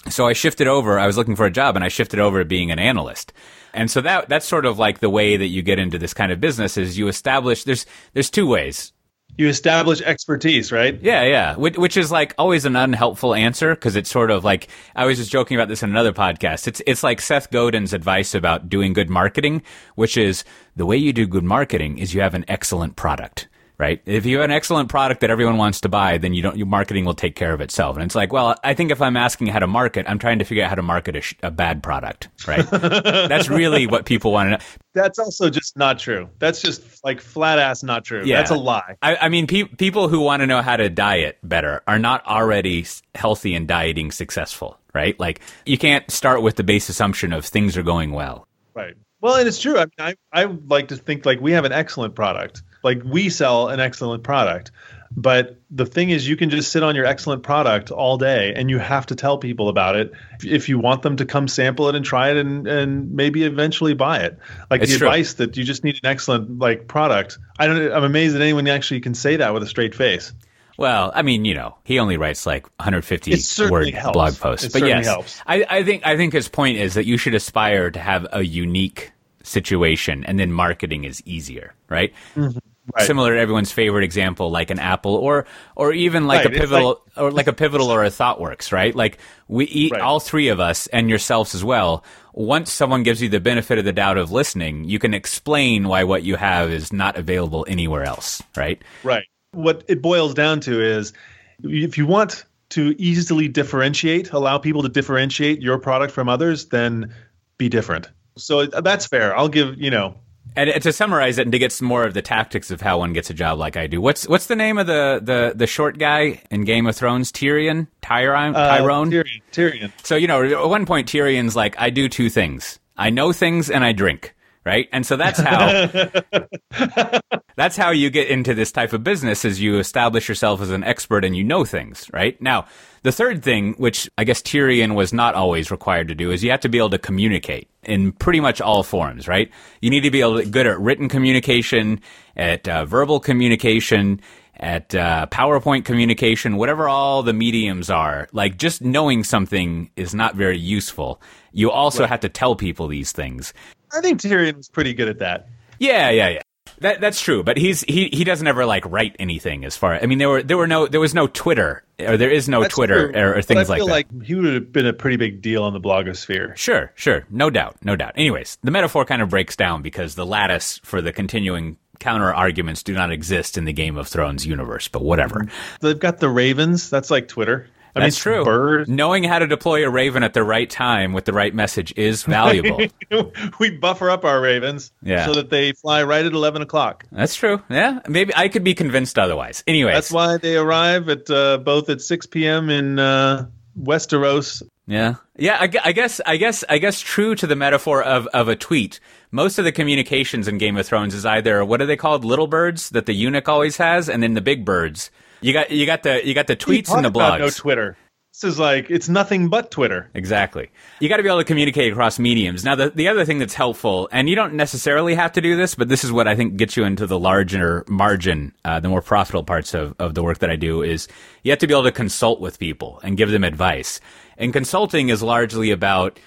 So I shifted over. I was looking for a job, and I shifted over to being an analyst. And so that that's sort of like the way that you get into this kind of business is you establish. There's there's two ways. You establish expertise, right? Yeah, yeah. Which, which is like always an unhelpful answer because it's sort of like I was just joking about this in another podcast. It's it's like Seth Godin's advice about doing good marketing, which is the way you do good marketing is you have an excellent product. Right? If you have an excellent product that everyone wants to buy, then you don't, your marketing will take care of itself. And it's like, well, I think if I'm asking how to market, I'm trying to figure out how to market a, sh- a bad product, right? That's really what people want to know. That's also just not true. That's just like flat ass not true. Yeah. That's a lie. I, I mean, pe- people who want to know how to diet better are not already healthy and dieting successful, right? Like, you can't start with the base assumption of things are going well. Right. Well, and it's true. I mean, I, I like to think like we have an excellent product. Like we sell an excellent product. But the thing is, you can just sit on your excellent product all day, and you have to tell people about it if you want them to come sample it and try it, and and maybe eventually buy it. Like It's the true. advice that you just need an excellent like product. I don't. I'm amazed that anyone actually can say that with a straight face. Well, I mean, you know, he only writes like 150 word helps. blog posts, It but yes, helps. I, I think I think his point is that you should aspire to have a unique situation, and then marketing is easier, right? Mm-hmm. Right. Similar to everyone's favorite example, like an Apple, or or even like Right, a pivotal, or like a pivotal or a ThoughtWorks, right? Like we eat Right. all three of us and yourselves as well. Once someone gives you the benefit of the doubt of listening, you can explain why what you have is not available anywhere else, right? Right. What it boils down to is if you want to easily differentiate, allow people to differentiate your product from others, then be different. So that's fair. I'll give, you know, And to summarize it and to get some more of the tactics of how one gets a job like I do, what's what's the name of the the, the short guy in Game of Thrones? Tyrion? Tyrion? uh, Tyrone? Tyrion. Tyrion. So, you know, at one point Tyrion's like, I do two things. I know things and I drink. Right? And so that's how that's how you get into this type of business is you establish yourself as an expert and you know things, right? Now, the third thing, which I guess Tyrion was not always required to do, is you have to be able to communicate in pretty much all forms, right? You need to be able to good at written communication, at uh, verbal communication, at uh, PowerPoint communication, whatever all the mediums are. Like just knowing something is not very useful. You also have to tell people these things. I think Tyrion was pretty good at that. Yeah, yeah, yeah. That that's true, but he's he he doesn't ever like write anything as far. I mean, there were there were no there was no Twitter or there is no That's Twitter true, or, or things I like feel that. like he would have been a pretty big deal on the blogosphere. Sure, sure, no doubt, no doubt. Anyways, the metaphor kind of breaks down because the lattice for the continuing counter arguments do not exist in the Game of Thrones universe. But whatever, They've got the Ravens. That's like Twitter. I that's mean, true. Knowing how to deploy a raven at the right time with the right message is valuable. we buffer up our Ravens Yeah. so that they fly right at 11 o'clock. that's true. Yeah, maybe I could be convinced otherwise. Anyways, That's why they arrive at uh, both at 6 p.m. in uh, Westeros. Yeah, yeah. I, I guess, I guess, I guess. True to the metaphor of of a tweet, most of the communications in Game of Thrones is either what are they called, little birds that the eunuch always has, and then the big birds. You got, you got the, you got the tweets and the blogs. No Twitter. This is like it's nothing but Twitter. Exactly. You got to be able to communicate across mediums. Now, the, the other thing that's helpful, and you don't necessarily have to do this, but this is what I think gets you into the larger margin, uh, the more profitable parts of, of the work that I do is you have to be able to consult with people and give them advice. And consulting is largely about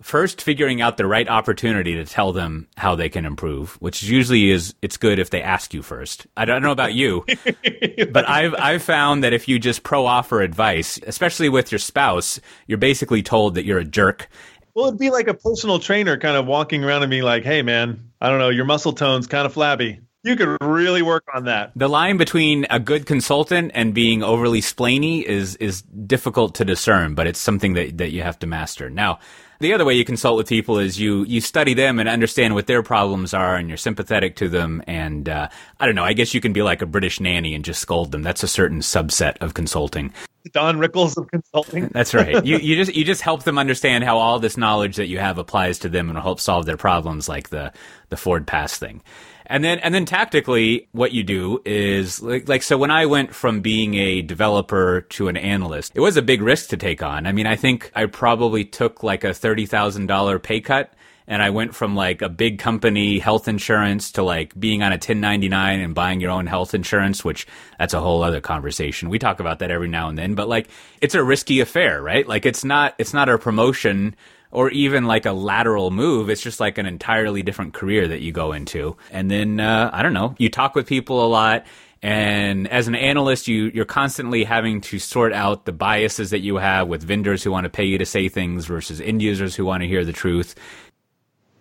first figuring out the right opportunity to tell them how they can improve, which usually is it's good if they ask you first. I don't know about you, but I've I've found that if you just pro offer advice, especially with your spouse, you're basically told that you're a jerk. Well, it'd be like a personal trainer kind of walking around and being like, "Hey, man, I don't know, your muscle tone's kind of flabby. You could really work on that." The line between a good consultant and being overly splainy is is difficult to discern, but it's something that, that you have to master. Now, the other way you consult with people is you you study them and understand what their problems are, and you're sympathetic to them. And uh, I don't know. I guess you can be like a British nanny and just scold them. That's a certain subset of consulting. Don Rickles of consulting. That's right. you you just you just help them understand how all this knowledge that you have applies to them and will help solve their problems, like the the Ford Pass thing. And then and then tactically, what you do is like like so. When I went from being a developer to an analyst, it was a big risk to take on. I mean, I think I probably took like a thirty thousand dollar pay cut and I went from like a big company health insurance to like being on a 1099 and buying your own health insurance, which that's a whole other conversation. We talk about that every now and then, but like it's a risky affair, right? Like it's not, it's not a promotion or even like a lateral move. It's just like an entirely different career that you go into. And then, uh, I don't know, you talk with people a lot. And as an analyst, you, you're constantly having to sort out the biases that you have with vendors who want to pay you to say things versus end users who want to hear the truth.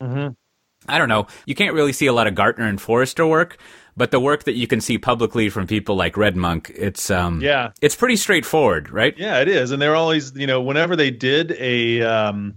Mm-hmm. I don't know. You can't really see a lot of Gartner and Forrester work, but the work that you can see publicly from people like RedMonk, it's um, Yeah. it's pretty straightforward, right? Yeah, it is, and they're always, you know, whenever they did a um,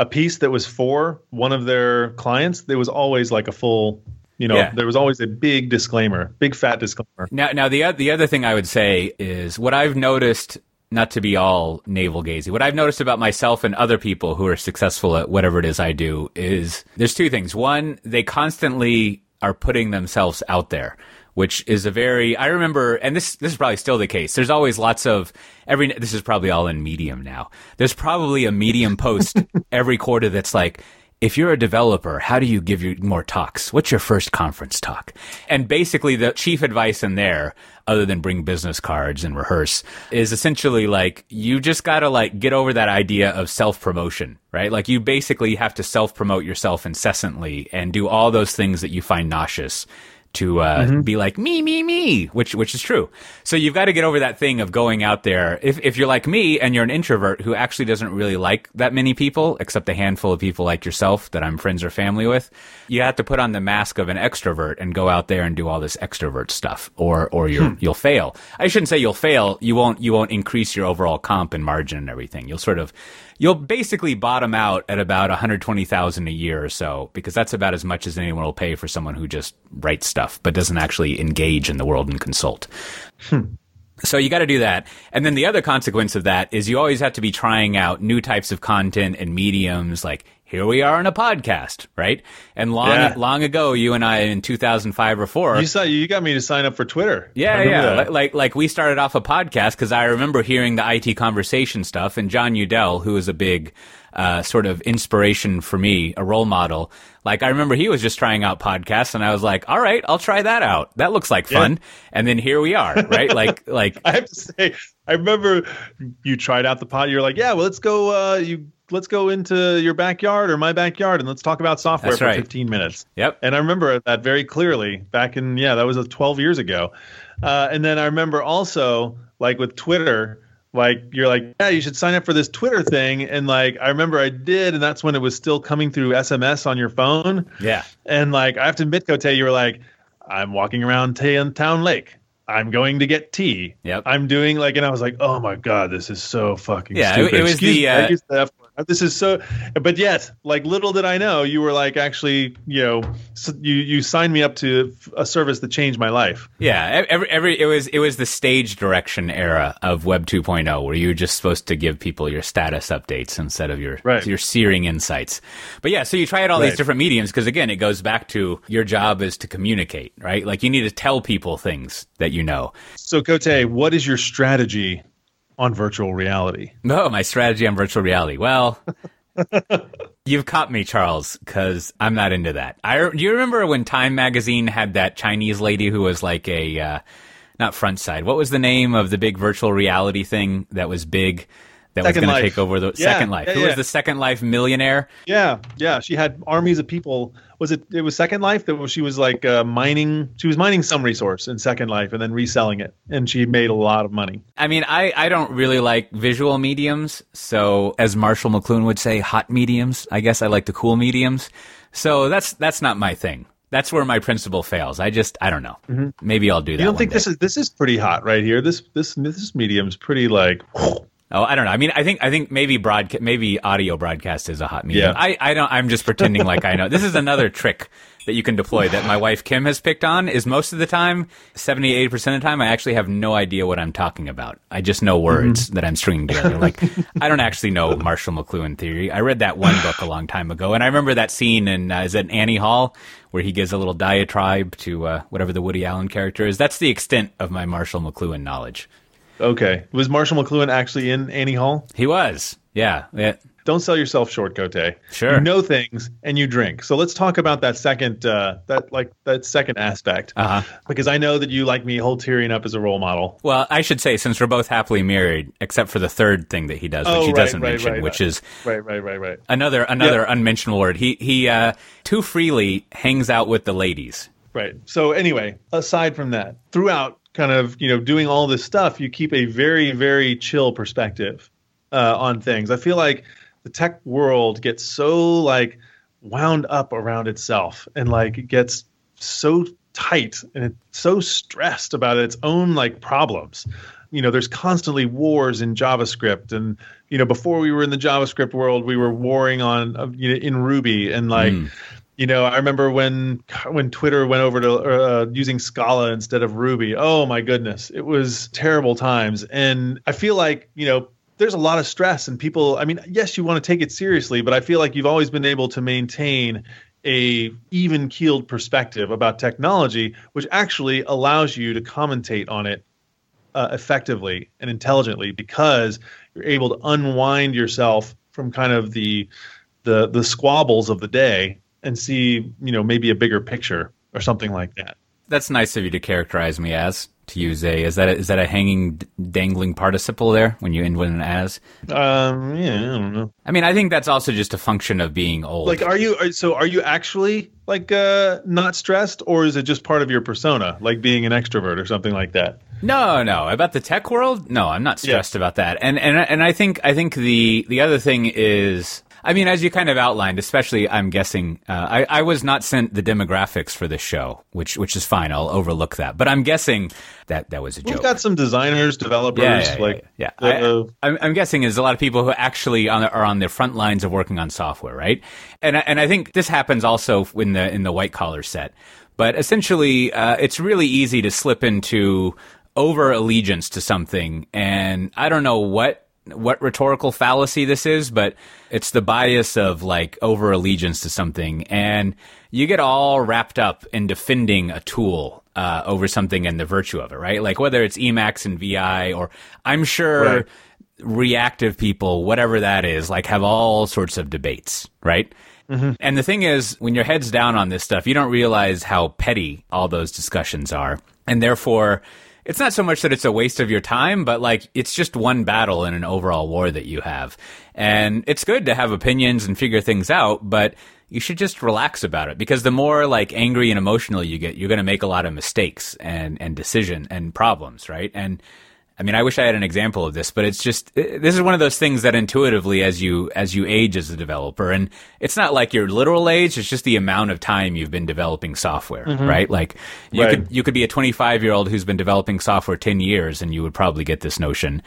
a piece that was for one of their clients, there was always like a full, you know, Yeah. there was always a big disclaimer, big fat disclaimer. Now, now the the other thing I would say is what I've noticed. Not to be all navel gazing. What I've noticed about myself and other people who are successful at whatever it is I do is there's two things. One, they constantly are putting themselves out there, which is a very, I remember, and this, this is probably still the case. There's always lots of every, this is probably all in medium now. There's probably a medium post every quarter that's like, if you're a developer, how do you give you more talks? What's your first conference talk? And basically the chief advice in there, other than bring business cards and rehearse, is essentially like, you just gotta like get over that idea of self promotion, right? Like you basically have to self promote yourself incessantly and do all those things that you find nauseous to uh, be like me, me, me, which which is true. So you've got to get over that thing of going out there. If if you're like me and you're an introvert who actually doesn't really like that many people, except a handful of people like yourself that I'm friends or family with, you have to put on the mask of an extrovert and go out there and do all this extrovert stuff, or or you're, you'll fail. I shouldn't say you'll fail. You won't you won't increase your overall comp and margin and everything. You'll sort of you'll basically bottom out at about 120,000 a year or so because that's about as much as anyone will pay for someone who just writes stuff but doesn't actually engage in the world and consult. Hmm. So you got to do that. And then the other consequence of that is you always have to be trying out new types of content and mediums like here we are on a podcast, right? And long Yeah. long ago you and I in 2005 or 4 You saw, you got me to sign up for Twitter. Yeah, yeah. Like, like like we started off a podcast because I remember hearing the IT conversation stuff, and Jon Udell, who is a big uh, sort of inspiration for me, a role model. Like I remember he was just trying out podcasts, and I was like, "All right, I'll try that out. That looks like fun." And then here we are, right? like like I have to say, I remember you tried out the pod. You're like, yeah, well, let's go. Uh, you let's go into your backyard or my backyard and let's talk about software That's for right. 15 minutes. Yep. And I remember that very clearly back in yeah, that was uh, 12 years ago. Uh, and then I remember also like with Twitter, like you're like, yeah, you should sign up for this Twitter thing. And like I remember I did, and that's when it was still coming through SMS on your phone. yeah. And like I have to admit, Coté, you were like, I'm walking around Town Lake. I'm going to get tea. Yep. I'm doing like, and I was like, oh my god, this is so fucking Yeah, it- stupid. it was Excuse the, uh, used the F word. This is so, but yet, like, little did I know, you were like, actually, you know, you you signed me up to a service that changed my life. Yeah, every, every it was it was the stage direction era of Web 2.0, where you were just supposed to give people your status updates instead of your Right. your searing insights. But yeah, so you try out all these different mediums because again, it goes back to your job is to communicate, right? Like you need to tell people things that you know. So, Coté, what is your strategy on virtual reality? No, my strategy on virtual reality. Well, you've caught me, Charles, because I'm not into that. I do you remember when Time Magazine had that Chinese lady who was like a uh, not front side. What was the name of the big virtual reality thing that was big? That Second was going to take over the Yeah, Second Life. yeah, Who yeah. was the Second Life millionaire? Yeah, yeah. She had armies of people. Was it? It was Second Life that was, she was like uh, mining. She was mining some resource in Second Life and then reselling it, and she made a lot of money. I mean, I, I don't really like visual mediums. So, as Marshall McLuhan would say, hot mediums. I guess I like the cool mediums. So that's that's not my thing. That's where my principle fails. I just I don't know. Maybe I'll do that. Mm-hmm. You don't think day. this is this is pretty hot right here? This this this medium's pretty like. Oh, I don't know. I mean, I think I think maybe broadcast, maybe audio broadcast is a hot medium. Yeah. I, I don't. I'm just pretending like I know. This is another trick that you can deploy that my wife Kim has picked on. Is most of the time, 70, 80 percent of the time, I actually have no idea what I'm talking about. I just know words that I'm stringing together. Like I don't actually know Marshall McLuhan theory. I read that one book a long time ago, and I remember that scene in uh, is it Annie Hall where he gives a little diatribe to uh, whatever the Woody Allen character is. That's the extent of my Marshall McLuhan knowledge. Okay, was Marshall McLuhan actually in Annie Hall? He was, yeah, yeah. Don't sell yourself short, Coté. Sure. You know things and you drink. So let's talk about that second uh, that like that second aspect. Uh-huh. Because I know that you like me hold Tyrion up as a role model. Well, I should say, since we're both happily married, except for the third thing that he does, which Oh, he right, doesn't right, mention, right, which right. is Right, right, right, right. another another unmentionable word. He he uh, too freely hangs out with the ladies. Right. So anyway, aside from that, throughout kind of you know doing all this stuff, you keep a very very chill perspective uh, on things. I feel like the tech world gets so like wound up around itself and like it gets so tight and it's so stressed about its own like problems you know there's constantly wars in javascript and you know before we were in the javascript world we were warring on uh, you know, in ruby and like mm. You know i remember when when twitter went over to uh, using scala instead of ruby. Oh my goodness. It was terrible times. And i feel like you know there's a lot of stress and people i mean yes you want to take it seriously but i feel like you've always been able to maintain a even keeled perspective about technology which actually allows you to commentate on it uh, effectively and intelligently because you're able to unwind yourself from kind of the the the squabbles of the day and see you know maybe a bigger picture or something like that that's nice of you to characterize me as to use a is that a, is that a hanging dangling participle there when you end with an as um yeah i don't know i mean i think that's also just a function of being old like are you are, so are you actually like uh not stressed or is it just part of your persona like being an extrovert or something like that no, no. About the tech world, no, I'm not stressed yeah. about that. And and and I think I think the the other thing is I mean, as you kind of outlined, especially, I'm guessing, uh, I, I was not sent the demographics for this show, which which is fine. I'll overlook that. But I'm guessing that that was a We've joke. We've got some designers, developers, yeah, yeah, like yeah. yeah. I, am guessing is a lot of people who actually on the, are on the front lines of working on software, right? And and I think this happens also in the in the white collar set. But essentially, uh, it's really easy to slip into over allegiance to something. And I don't know what what rhetorical fallacy this is, but it's the bias of like over allegiance to something. And you get all wrapped up in defending a tool uh, over something and the virtue of it, right? Like whether it's Emacs and VI, or I'm sure right. reactive people, whatever that is, like have all sorts of debates, right? Mm-hmm. And the thing is, when your head's down on this stuff, you don't realize how petty all those discussions are. And therefore, it's not so much that it's a waste of your time, but like it's just one battle in an overall war that you have. And it's good to have opinions and figure things out, but you should just relax about it because the more like angry and emotional you get, you're going to make a lot of mistakes and, and decision and problems, right? And I mean, I wish I had an example of this, but it's just this is one of those things that intuitively, as you as you age as a developer, and it's not like your literal age; it's just the amount of time you've been developing software, mm-hmm. right? Like you right. could you could be a 25 year old who's been developing software 10 years, and you would probably get this notion.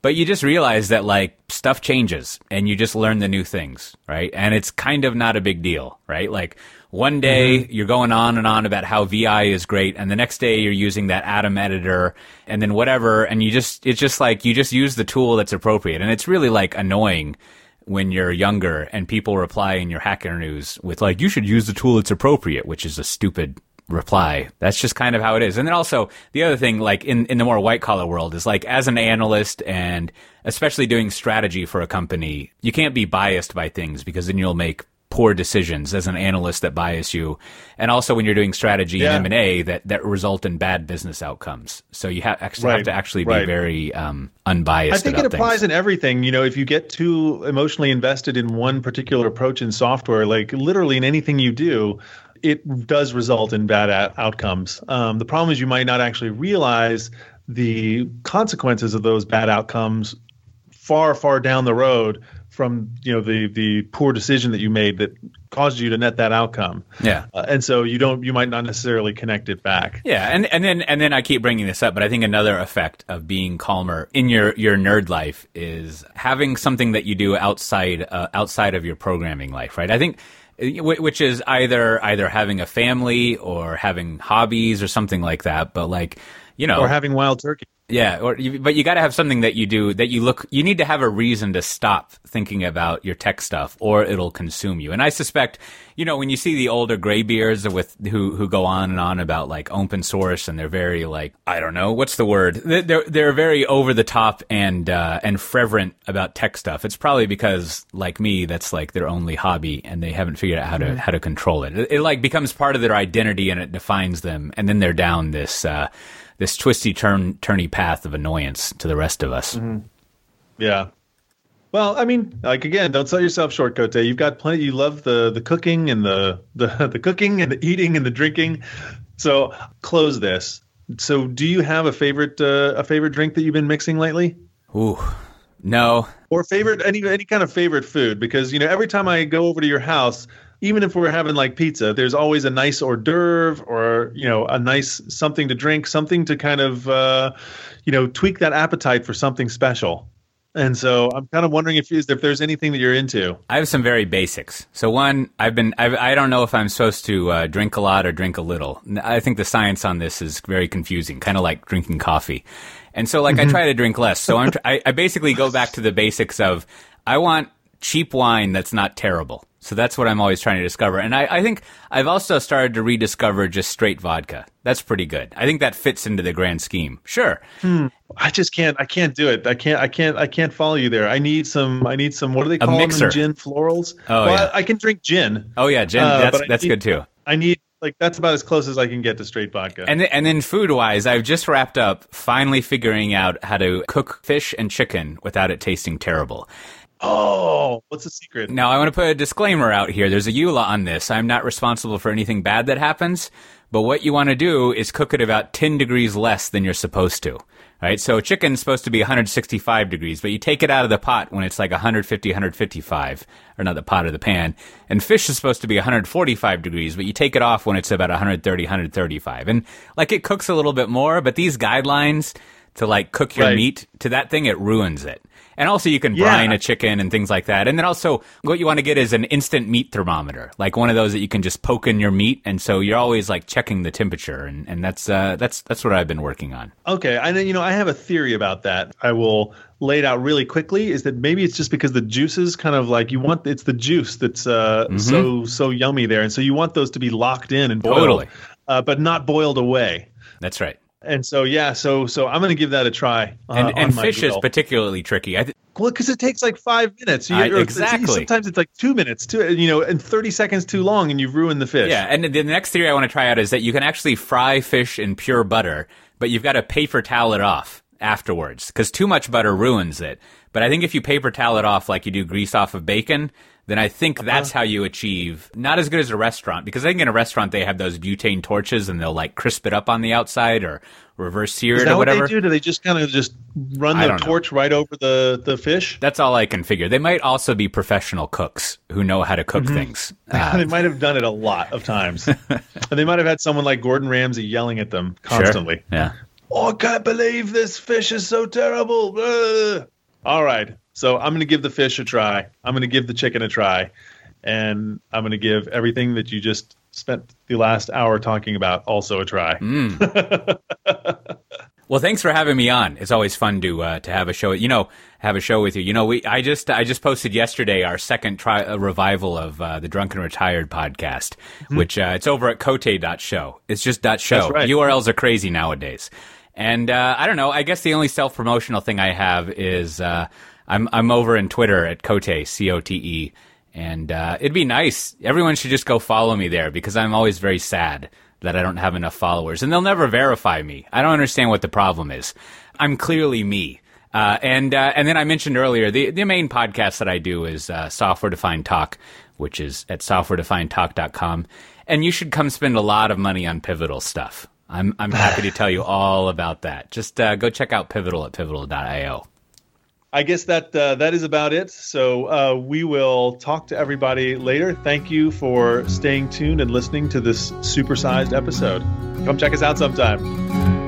But you just realize that like stuff changes, and you just learn the new things, right? And it's kind of not a big deal, right? Like one day mm-hmm. you're going on and on about how VI is great, and the next day you're using that Atom editor, and then whatever, and you just it's just like you just use the tool that's appropriate, and it's really like annoying when you're younger and people reply in your hacker news with like you should use the tool that's appropriate, which is a stupid reply. That's just kind of how it is. And then also the other thing, like in, in the more white collar world, is like as an analyst and especially doing strategy for a company, you can't be biased by things because then you'll make poor decisions as an analyst that bias you, and also when you're doing strategy yeah. and M and A that that result in bad business outcomes. So you actually right. have to actually be right. very um, unbiased. I think it applies things. in everything. You know, if you get too emotionally invested in one particular approach in software, like literally in anything you do, it does result in bad a- outcomes. Um, the problem is you might not actually realize the consequences of those bad outcomes far, far down the road from you know the the poor decision that you made that caused you to net that outcome. Yeah, uh, and so you don't you might not necessarily connect it back. Yeah, and and then and then I keep bringing this up, but I think another effect of being calmer in your your nerd life is having something that you do outside uh, outside of your programming life, right? I think which is either either having a family or having hobbies or something like that, but like you know, or having wild turkey. Yeah, or but you got to have something that you do that you look. You need to have a reason to stop thinking about your tech stuff, or it'll consume you. And I suspect, you know, when you see the older graybeards with who who go on and on about like open source, and they're very like I don't know what's the word. They're they're very over the top and uh, and fervent about tech stuff. It's probably because like me, that's like their only hobby, and they haven't figured out how to mm-hmm. how to control it. it. It like becomes part of their identity, and it defines them, and then they're down this. Uh, this twisty turn turny path of annoyance to the rest of us. Mm-hmm. Yeah. Well, I mean, like again, don't sell yourself short, Coté. You've got plenty. You love the the cooking and the the the cooking and the eating and the drinking. So close this. So, do you have a favorite uh, a favorite drink that you've been mixing lately? Ooh, no. Or favorite any any kind of favorite food because you know every time I go over to your house, even if we're having like pizza, there's always a nice hors d'oeuvre or you know a nice something to drink, something to kind of uh, you know tweak that appetite for something special. And so I'm kind of wondering if if there's anything that you're into. I have some very basics. So one, I've been I've, I do not know if I'm supposed to uh, drink a lot or drink a little. I think the science on this is very confusing, kind of like drinking coffee. And so like I mm-hmm. try to drink less. So I'm I, I basically go back to the basics of I want cheap wine that's not terrible. So that's what I'm always trying to discover. And I, I, think I've also started to rediscover just straight vodka. That's pretty good. I think that fits into the grand scheme. Sure. Hmm. I just can't. I can't do it. I can't. I can't. I can't follow you there. I need some. I need some. What do they call them? Gin florals. Oh well, yeah. I, I, can drink gin. Oh yeah, gin. Uh, that's that's need, good too. I need like that's about as close as I can get to straight vodka. And then, and then food wise, I've just wrapped up finally figuring out how to cook fish and chicken without it tasting terrible. Oh, what's the secret? Now, I want to put a disclaimer out here. There's a EULA on this. I'm not responsible for anything bad that happens, but what you want to do is cook it about 10 degrees less than you're supposed to. Right? So chicken's supposed to be 165 degrees, but you take it out of the pot when it's like 150, 155, or not the pot or the pan. And fish is supposed to be 145 degrees, but you take it off when it's about 130, 135. And like it cooks a little bit more, but these guidelines to like cook your right. meat to that thing, it ruins it. And also you can brine a chicken and things like that. And then also what you want to get is an instant meat thermometer, like one of those that you can just poke in your meat. And so you're always like checking the temperature. And, and that's, uh, that's, that's what I've been working on. Okay. I know, you know, I have a theory about that. I will lay it out really quickly is that maybe it's just because the juices kind of like you want, it's the juice that's, uh, mm-hmm. so, so yummy there. And so you want those to be locked in and boiled, totally. uh, but not boiled away. That's right and so yeah, so so I'm going to give that a try. Uh, and, and fish grill. is particularly tricky. I th- well, because it takes like five minutes. You, uh, exactly. Sometimes it's like two minutes, two, you know, and 30 seconds too long, and you've ruined the fish. Yeah, and the next theory I want to try out is that you can actually fry fish in pure butter, but you've got to paper towel it off afterwards because too much butter ruins it. But I think if you paper towel it off like you do grease off of bacon, then I think uh-huh. that's how you achieve not as good as a restaurant because I think in a restaurant they have those butane torches and they'll like crisp it up on the outside or reverse sear it or whatever. What they do? Do they just kind of just run the torch know. right over the the fish? That's all I can figure. They might also be professional cooks who know how to cook mm-hmm. things. Uh, they might have done it a lot of times, and they might have had someone like Gordon Ramsay yelling at them constantly. Sure. Yeah. Oh, I can't believe this fish is so terrible. Ugh. All right. So I'm going to give the fish a try. I'm going to give the chicken a try. And I'm going to give everything that you just spent the last hour talking about also a try. Mm. well, thanks for having me on. It's always fun to uh, to have a show. You know, have a show with you. You know, we I just I just posted yesterday our second tri- uh, revival of uh, the Drunk and Retired podcast, mm-hmm. which uh, it's over at Cote.show. It's just dot show. Right. URLs are crazy nowadays. And uh, I don't know. I guess the only self promotional thing I have is uh, I'm I'm over in Twitter at Cote C O T E, and uh, it'd be nice. Everyone should just go follow me there because I'm always very sad that I don't have enough followers, and they'll never verify me. I don't understand what the problem is. I'm clearly me. Uh, and uh, and then I mentioned earlier the the main podcast that I do is uh, Software Defined Talk, which is at softwaredefinedtalk.com. And you should come spend a lot of money on Pivotal stuff. I'm I'm happy to tell you all about that. Just uh, go check out Pivotal at pivotal.io. I guess that uh, that is about it. So uh, we will talk to everybody later. Thank you for staying tuned and listening to this supersized episode. Come check us out sometime.